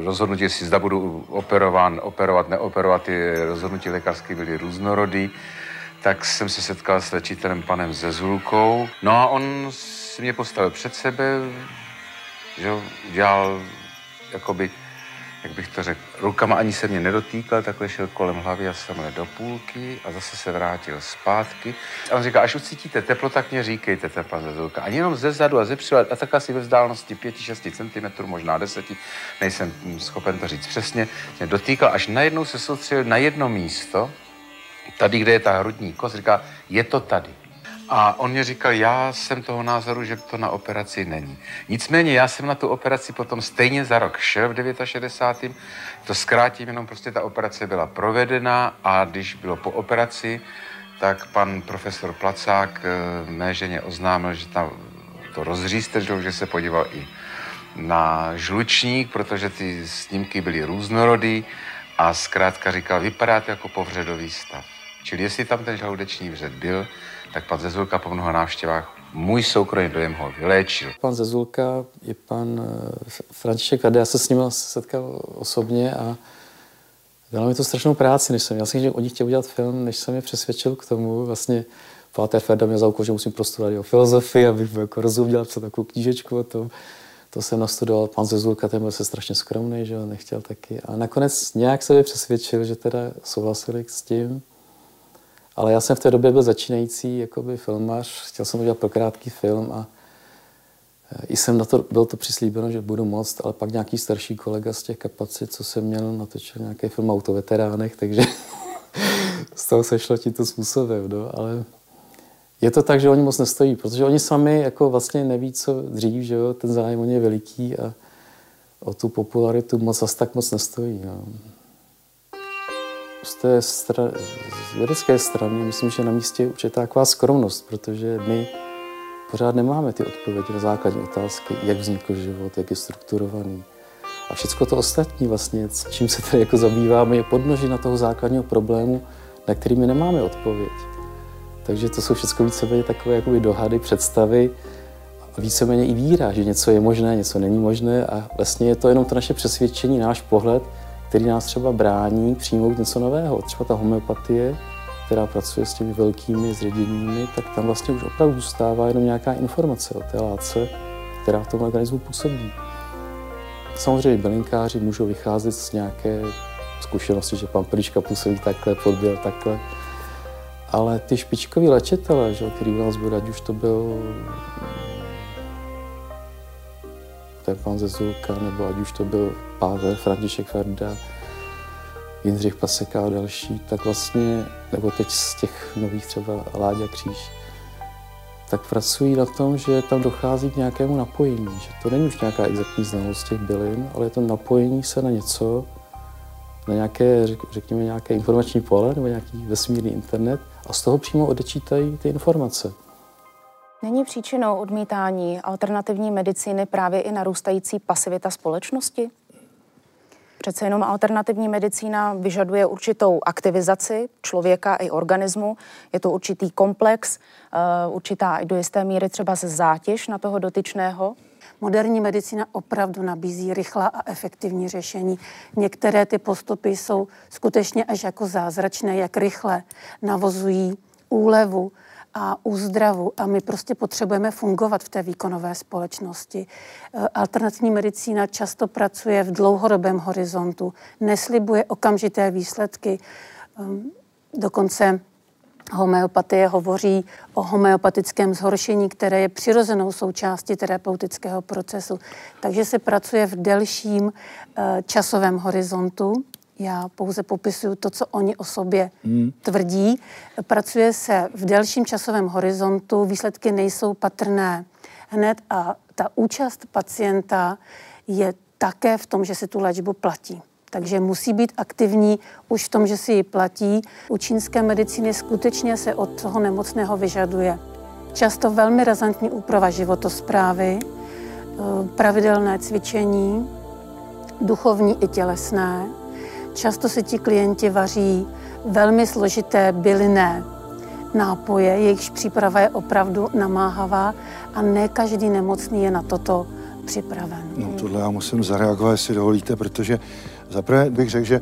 Speaker 12: rozhodnutí, jestli zda budu operován, operovat, neoperovat, ty rozhodnutí lékařské byly různorodý tak jsem se setkal s léčitelem panem Zezulkou. No a on si mě postavil před sebe, že dělal jakoby, jak bych to řekl, rukama ani se mě nedotýkal, takhle šel kolem hlavy a semhle do půlky a zase se vrátil zpátky. A on říká, až ucítíte teplo, tak mě říkejte, ten pan Zezulka. Ani jenom ze zadu a ze přiledu, a tak asi ve vzdálenosti 5-6 cm, možná 10, nejsem schopen to říct přesně, mě dotýkal, až najednou se soustředil na jedno místo, tady, kde je ta hrudní kost, říká, je to tady. A on mě říkal, já jsem toho názoru, že to na operaci není. Nicméně já jsem na tu operaci potom stejně za rok šel v 69. To zkrátím, jenom prostě ta operace byla provedena a když bylo po operaci, tak pan profesor Placák eh, mé ženě oznámil, že tam to rozříztržil, že se podíval i na žlučník, protože ty snímky byly různorodý a zkrátka říkal, vypadáte jako povředový stav. Čili jestli tam ten žaludeční vřet byl, tak pan Zezulka po mnoha návštěvách můj soukromý dojem ho vyléčil.
Speaker 13: Pan Zezulka je pan eh, František Vade, já se s ním setkal osobně a dalo mi to strašnou práci, než jsem, já jsem o nich chtěl udělat film, než jsem je přesvědčil k tomu, vlastně Páter Ferda mě za úkol, že musím prostudovat jeho filozofii, abych jako rozuměl psat takovou knížečku o tom. To jsem nastudoval, pan Zezulka, ten byl se strašně skromný, že jo, nechtěl taky. A nakonec nějak se přesvědčil, že teda souhlasili s tím. Ale já jsem v té době byl začínající jakoby filmař, chtěl jsem udělat krátký film a e, i jsem na to, byl to přislíbeno, že budu moct, ale pak nějaký starší kolega z těch kapacit, co jsem měl, natočil nějaký film o autoveteránech, takže z toho se šlo tímto způsobem, no, ale je to tak, že oni moc nestojí, protože oni sami jako vlastně neví, co dřív, že jo, ten zájem o ně je veliký a o tu popularitu moc zas tak moc nestojí. No. Z té stra- z vědecké strany myslím, že na místě je určitá taková skromnost, protože my pořád nemáme ty odpovědi na základní otázky, jak vznikl život, jak je strukturovaný. A všechno to ostatní vlastně, čím se tady jako zabýváme, je podnožina toho základního problému, na který my nemáme odpověď. Takže to jsou všechno víceméně takové jakoby dohady, představy a víceméně i víra, že něco je možné, něco není možné a vlastně je to jenom to naše přesvědčení, náš pohled, který nás třeba brání přijmout něco nového. Třeba ta homeopatie, která pracuje s těmi velkými zředěními, tak tam vlastně už opravdu zůstává jenom nějaká informace o té látce, která v tom organismu působí. Samozřejmě bylinkáři můžou vycházet z nějaké zkušenosti, že pampelička působí takhle, podběl takhle, ale ty špičkoví léčitelé, že, který u nás byl, ať už to byl ten pan Zezulka, nebo ať už to byl Páter František Ferda, Jindřich Paseka a další, tak vlastně, nebo teď z těch nových třeba Láďa Kříž, tak pracují na tom, že tam dochází k nějakému napojení, že to není už nějaká exaktní znalost těch bylin, ale je to napojení se na něco, na nějaké, řekněme, nějaké informační pole nebo nějaký vesmírný internet a z toho přímo odečítají ty informace.
Speaker 3: Není příčinou odmítání alternativní medicíny právě i narůstající pasivita společnosti? Přece jenom alternativní medicína vyžaduje určitou aktivizaci člověka i organismu. Je to určitý komplex, eh, určitá i do jisté míry třeba se zátěž na toho dotyčného.
Speaker 6: Moderní medicína opravdu nabízí rychlá a efektivní řešení. Některé ty postupy jsou skutečně až jako zázračné, jak rychle navozují úlevu a úzdravu a my prostě potřebujeme fungovat v té výkonové společnosti. E, alternativní medicína často pracuje v dlouhodobém horizontu, neslibuje okamžité výsledky, ehm, dokonce Homeopatie hovoří o homeopatickém zhoršení, které je přirozenou součástí terapeutického procesu. Takže se pracuje v delším uh, časovém horizontu. Já pouze popisuju to, co oni o sobě hmm. tvrdí. Pracuje se v delším časovém horizontu, výsledky nejsou patrné hned a ta účast pacienta je také v tom, že si tu léčbu platí takže musí být aktivní už v tom, že si ji platí. U čínské medicíny skutečně se od toho nemocného vyžaduje často velmi razantní úprava životosprávy, eh, pravidelné cvičení, duchovní i tělesné. Často si ti klienti vaří velmi složité bylinné nápoje, jejichž příprava je opravdu namáhavá a ne každý nemocný je na toto připraven.
Speaker 4: No tohle já musím zareagovat, jestli dovolíte, protože Zaprvé bych řekl, že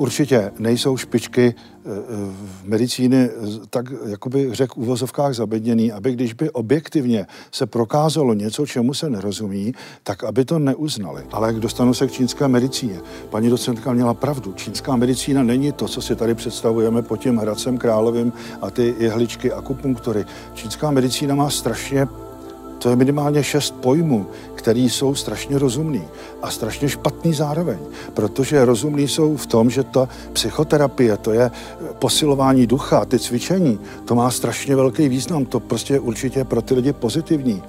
Speaker 4: určitě nejsou špičky eh, v medicíny tak, jakoby řekl, uvozovkách zabedněný, aby když by objektivně se prokázalo něco, čemu se nerozumí, tak aby to neuznali. Ale jak dostanu se k čínské medicíně, paní docentka měla pravdu. Čínská medicína není to, co si tady představujeme pod tím Hradcem Královým a ty jehličky akupunktury. Čínská medicína má strašně to je minimálně šest pojmů, které jsou strašně rozumný a strašně špatný zároveň, protože rozumný jsou v tom, že ta psychoterapie, to je posilování ducha, ty cvičení, to má strašně velký význam, to prostě je určitě pro ty lidi pozitivní.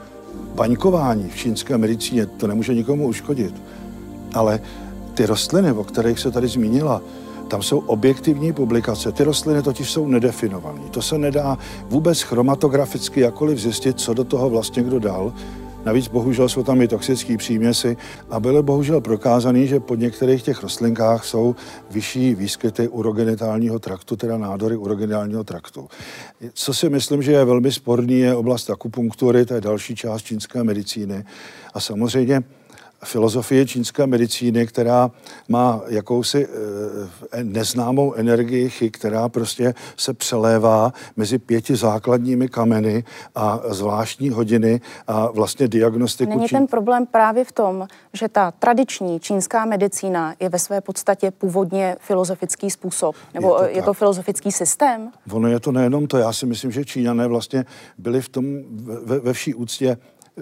Speaker 4: Baňkování v čínské medicíně, to nemůže nikomu uškodit, ale ty rostliny, o kterých se tady zmínila, tam jsou objektivní publikace. Ty rostliny totiž jsou nedefinované. To se nedá vůbec chromatograficky jakoliv zjistit, co do toho vlastně kdo dal. Navíc bohužel jsou tam i toxické příměsi a byly bohužel prokázané, že pod některých těch rostlinkách jsou vyšší výskyty urogenitálního traktu, teda nádory urogenitálního traktu. Co si myslím, že je velmi sporný, je oblast akupunktury, to je další část čínské medicíny. A samozřejmě filozofie čínské medicíny, která má jakousi e, neznámou energii, která prostě se přelévá mezi pěti základními kameny a zvláštní hodiny a vlastně diagnostiku.
Speaker 3: Není
Speaker 4: čín...
Speaker 3: ten problém právě v tom, že ta tradiční čínská medicína je ve své podstatě původně filozofický způsob, nebo je to, je to filozofický systém?
Speaker 4: Ono je to nejenom to, já si myslím, že Číňané vlastně byli v tom ve, ve vší úctě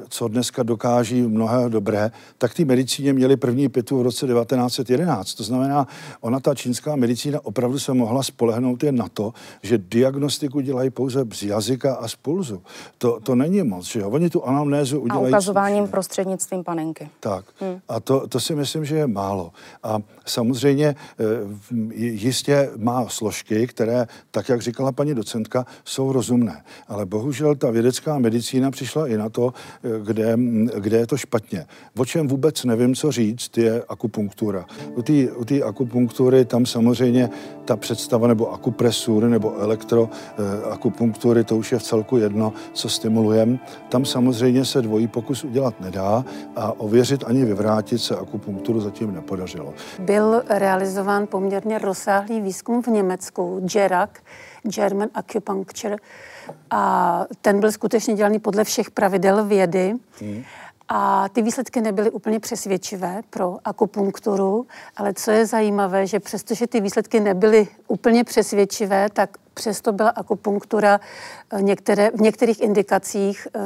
Speaker 4: co dneska dokáží mnohé dobré, tak ty medicíně měli první pitu v roce 1911. To znamená, ona ta čínská medicína opravdu se mohla spolehnout jen na to, že diagnostiku dělají pouze z jazyka a z pulzu. To, to není moc, že jo? Oni tu anamnézu udělají...
Speaker 3: A ukazováním prostřednictvím panenky.
Speaker 4: Tak. Hmm. A to, to si myslím, že je málo. A samozřejmě eh, jistě má složky, které, tak jak říkala paní docentka, jsou rozumné. Ale bohužel ta vědecká medicína přišla i na to, kde, kde je to špatně. O čem vůbec nevím, co říct, je akupunktura. U té akupunktury tam samozřejmě ta představa nebo akupresur nebo elektroakupunktury, to už je v celku jedno, co stimulujeme. Tam samozřejmě se dvojí pokus udělat nedá a ověřit ani vyvrátit se akupunkturu zatím nepodařilo.
Speaker 6: Byl realizován poměrně rozsáhlý výzkum v Německu, JERAC, German Acupuncture, a ten byl skutečně dělaný podle všech pravidel vědy. Hmm. A ty výsledky nebyly úplně přesvědčivé pro akupunkturu, ale co je zajímavé, že přestože ty výsledky nebyly úplně přesvědčivé, tak přesto byla akupunktura eh, některé, v některých indikacích e,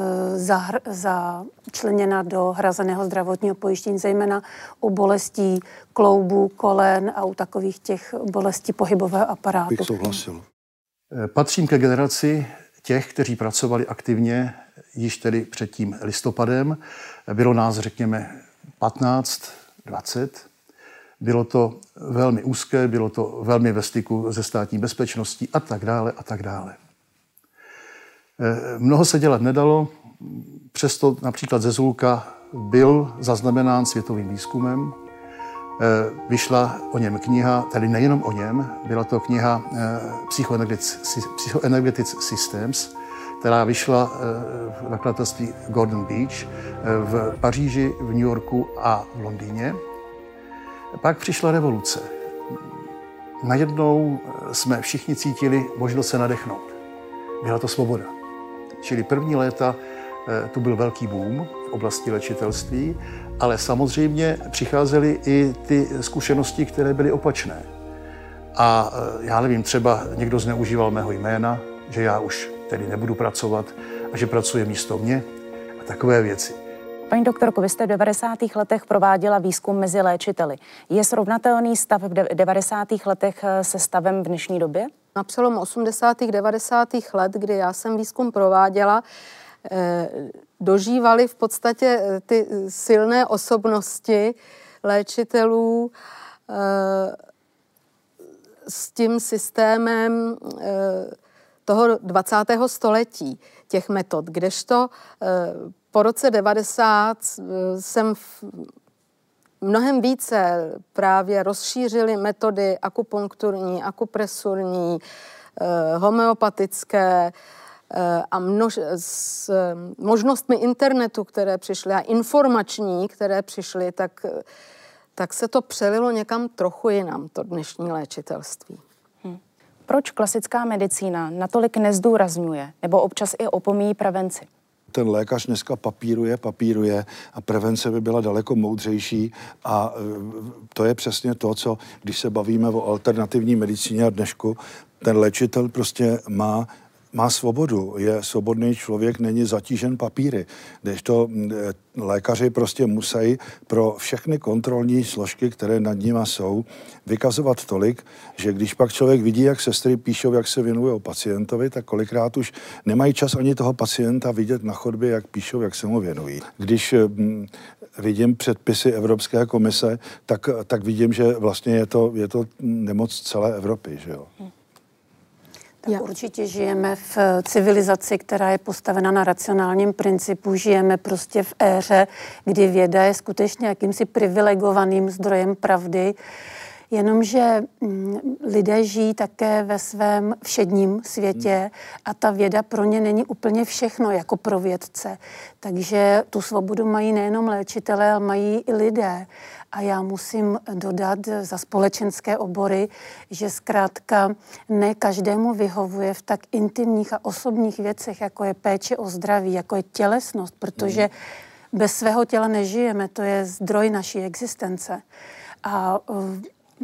Speaker 6: začleněna do hrazeného zdravotního pojištění, zejména u bolestí kloubů, kolen a u takových těch bolestí pohybového aparátu.
Speaker 4: Bych souhlasil.
Speaker 11: Eh, patřím ke generaci těch, kteří pracovali aktivně již tedy před tím listopadem. Bylo nás, řekněme, 15, 20. Bylo to velmi úzké, bylo to velmi ve styku se státní bezpečností a tak dále a tak dále. Eh, mnoho se dělat nedalo, přesto například ze Zulka byl zaznamenán světovým výzkumem. Eh, vyšla o něm kniha, tedy nejenom o něm, byla to kniha eh, Psychoenergetics Systems, která vyšla v nakladatelství Gordon Beach v Paříži, v New Yorku a v Londýně. Pak přišla revoluce. Najednou jsme všichni cítili možnost se nadechnout. Byla to svoboda. Čili první léta eh, tu byl velký boom v oblasti léčitelství, ale samozřejmě přicházely i ty zkušenosti, které byly opačné. A eh, já nevím, třeba někdo zneužíval mého jména, že já už tedy nebudu pracovat a že pracuje místo mě a takové věci.
Speaker 3: Paní doktorko, vy jste v 90. letech prováděla výzkum mezi léčiteli. Je srovnatelný stav v 90. letech eh, se stavem v dnešní době?
Speaker 5: Na přelomu 80. 90. let, kdy já jsem výzkum prováděla, dožívali v podstatě eh, ty silné osobnosti léčitelů s tím systémem toho 20. století, těch metod, kdežto po roce 90 eh, jsem v mnohem více právě rozšířili metody akupunkturní, akupresurní, eh, homeopatické eh, a množ, s možnostmi internetu, které přišly a informační, které přišly, tak, tak se to přelilo někam trochu jinam, to dnešní léčitelství.
Speaker 3: Hm. Proč klasická medicína natolik nezdůrazňuje nebo občas i opomíjí prevenci?
Speaker 4: ten lékař dneska papíruje, papíruje a prevence by byla daleko moudřejší a e, to je přesně to, co, když se bavíme o alternativní medicíně a dnešku, ten léčitel prostě má má svobodu, je svobodný člověk, není zatížen papíry. Když to e, lékaři prostě musí pro všechny kontrolní složky, které nad nimi jsou, vykazovat tolik, že když pak člověk vidí, jak sestry píšou, jak se věnují pacientovi, tak kolikrát už nemají čas ani toho pacienta vidět na chodbě, jak píšou, jak se mu věnují. Když hm, vidím předpisy Evropské komise, tak, tak vidím, že vlastně je to, je to nemoc celé Evropy. Že jo?
Speaker 6: Tak určitě žijeme v civilizaci, která je postavena na racionálním principu. Žijeme prostě v éře, kdy věda je skutečně jakýmsi privilegovaným zdrojem pravdy. Jenomže mm, lidé žijí také ve svém všedním světě a ta věda pro ně není úplně všechno jako pro vědce. Takže tu svobodu mají nejenom léčitelé, ale mají i lidé. A já musím dodat za společenské obory, že zkrátka ne každému vyhovuje v tak intimních a osobních věcech, jako je péče o zdraví, jako je tělesnost, protože bez svého těla nežijeme, to je zdroj naší existence. A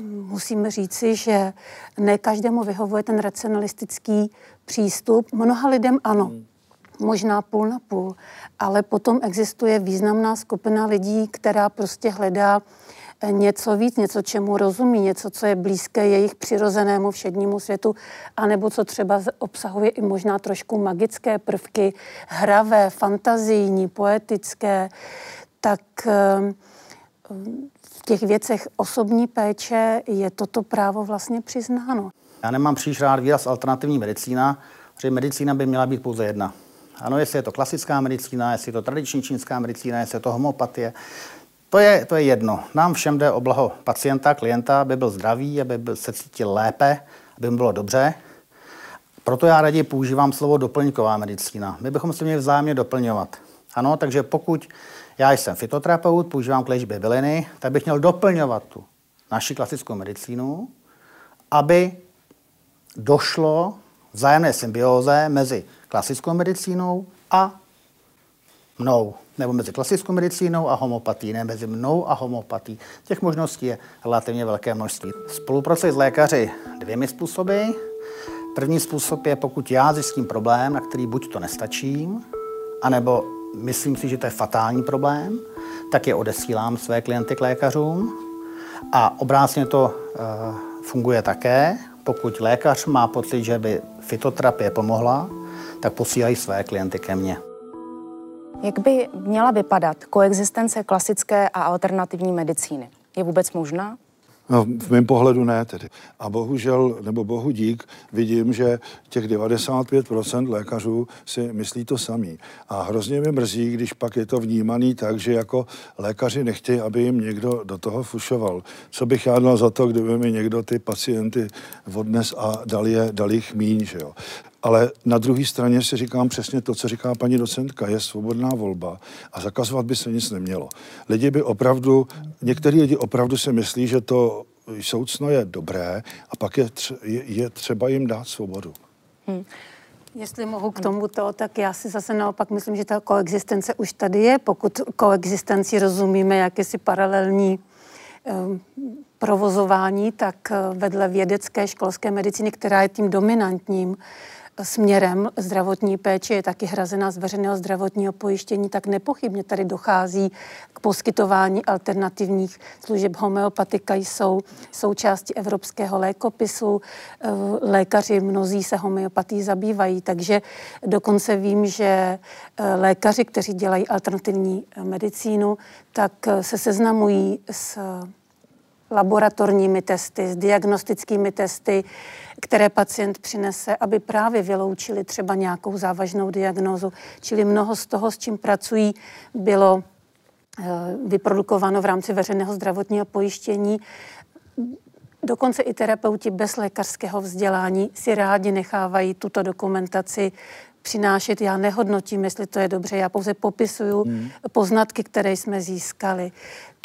Speaker 6: musím říci, že ne každému vyhovuje ten racionalistický přístup. Mnoha lidem ano, možná půl na půl, ale potom existuje významná skupina lidí, která prostě hledá eh, něco víc, něco, čemu rozumí, něco, co je blízké jejich přirozenému všednímu světu, anebo co třeba obsahuje i možná trošku magické prvky, hravé, fantazijní, poetické, tak eh, v těch věcech osobní péče je toto právo vlastně přiznáno.
Speaker 9: Já nemám příliš rád výraz alternativní medicína, protože medicína by měla být pouze jedna. Ano, jestli je to klasická medicína, jestli je to tradiční čínská medicína, jestli je to homopatie, to je, to je jedno. Nám všem jde o blaho pacienta, klienta, aby byl zdravý, aby byl, se cítil lépe, aby mu bylo dobře. Proto já raději používám slovo doplňková medicína. My bychom se měli vzájemně doplňovat. Ano, takže pokud já jsem fitoterapeut, používám k léčbě byliny, tak bych měl doplňovat tu naši klasickou medicínu, aby došlo vzájemné symbióze mezi klasickou medicínou a mnou, nebo mezi klasickou medicínou a homopatí, ne mezi mnou a homopatí. Těch možností je relativně velké množství. Spolupracuji s lékaři dvěmi způsoby. První způsob je, pokud já zjistím problém, na který buď to nestačím, anebo myslím si, že to je fatální problém, tak je odesílám své klienty k lékařům. A obrácně to e, funguje také. Pokud lékař má pocit, že by fitoterapie pomohla, tak posílají své klienty ke mně.
Speaker 3: Jak by měla vypadat koexistence klasické a alternativní medicíny? Je vůbec možná?
Speaker 4: No, v mém pohledu ne tedy. A bohužel, nebo bohu dík, vidím, že těch 95% lékařů si myslí to samý. A hrozně mi mrzí, když pak je to vnímaný tak, že jako lékaři nechtějí, aby jim někdo do toho fušoval. Co bych já dal za to, kdyby mi někdo ty pacienty odnes a dal, je, dal jich míň, že jo. Ale na druhé straně si říkám přesně to, co říká paní docentka, je svobodná volba a zakazovat by se nic nemělo. Lidi by opravdu, některý lidi opravdu si myslí, že to soucno je dobré a pak je, tře, je, třeba jim dát svobodu. Hmm.
Speaker 6: Jestli mohu k tomuto, tak já si zase naopak myslím, že ta koexistence už tady je. Pokud koexistenci rozumíme jakési paralelní um, provozování, tak eh, vedle vědecké školské medicíny, která je tím dominantním, směrem zdravotní péče je taky hrazena z veřejného zdravotního pojištění, tak nepochybně tady dochází k poskytování alternativních služeb. Homeopatika jsou součástí evropského lékopisu. Eh, lékaři mnozí se homeopatí zabývají, takže dokonce vím, že eh, lékaři, kteří dělají alternativní medicínu, tak eh, se seznamují s laboratorními testy, s diagnostickými testy, které pacient přinese, aby právě vyloučili třeba nějakou závažnou diagnózu. Čili mnoho z toho, s čím pracují, bylo eh, vyprodukováno v rámci veřejného zdravotního pojištění. Dokonce i terapeuti bez lékařského vzdělání si rádi nechávají tuto dokumentaci přinášet. Já nehodnotím, jestli to je dobře, já pouze popisuju hmm. poznatky, které jsme získali.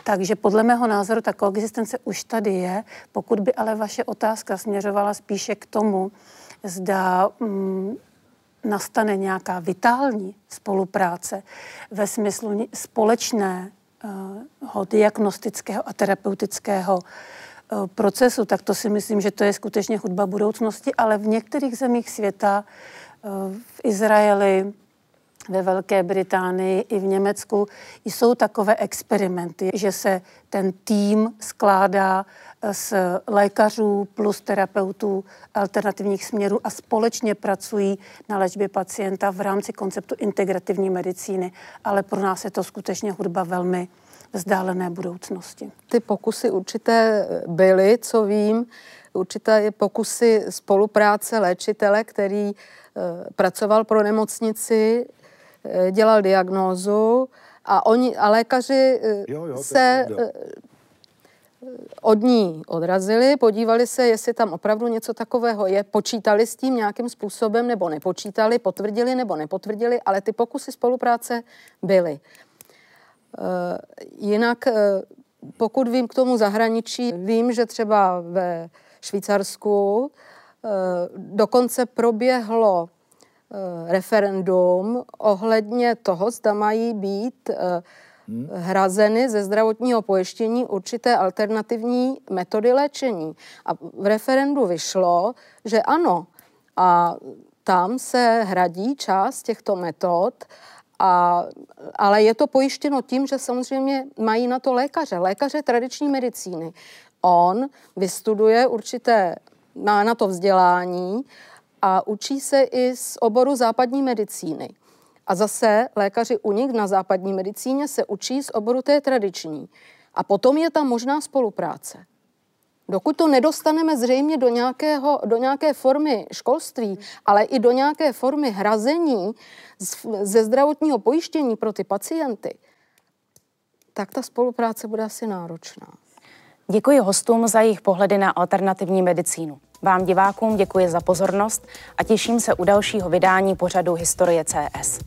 Speaker 6: Takže podle mého názoru ta koexistence už tady je. Pokud by ale vaše otázka směřovala spíše k tomu, zda mm, nastane nějaká vitální spolupráce ve smyslu společného diagnostického a terapeutického eh, procesu, tak to si myslím, že to je skutečně hudba budoucnosti, ale v některých zemích světa, eh, v Izraeli, ve Velké Británii i v Německu jsou takové experimenty, že se ten tým skládá eh, z lékařů plus terapeutů alternativních směrů a společně pracují na léčbě pacienta v rámci konceptu integrativní medicíny. Ale pro nás je to skutečně hudba velmi vzdálené budoucnosti.
Speaker 5: Ty pokusy určité byly, co vím. určité pokusy spolupráce léčitele, který pracoval pro nemocnici, dělal diagnózu a, oni, a lékaři jo, jo, se jo od ní odrazili, podívali se, jestli tam opravdu něco takového je, počítali s tím nějakým způsobem nebo nepočítali, potvrdili nebo nepotvrdili, ale ty pokusy spolupráce byly. Eh, jinak, eh, pokud vím k tomu zahraničí, vím, že třeba ve Švýcarsku eh, dokonce proběhlo referendum ohledně toho, zda mají být Hmm. hrazeny ze zdravotního pojištění určité alternativní metody léčení. A v referendu vyšlo, že ano. A tam se hradí část těchto metod, a, ale je to pojištěno tím, že samozřejmě mají na to lékaře, lékaře tradiční medicíny. On vystuduje určité, má na to vzdělání a učí se i z oboru západní medicíny. A zase lékaři u nich na západní medicíně se učí z oboru té tradiční. A potom je tam možná spolupráce. Dokud to nedostaneme zřejmě do, nějakého, do nějaké formy školství, ale i do nějaké formy hrazení ze zdravotního pojištění pro ty pacienty, tak ta spolupráce bude asi náročná.
Speaker 3: Děkuji hostům za jejich pohledy na alternativní medicínu. Vám divákům děkuji za pozornost a těším se u dalšího vydání pořadu Historie CS.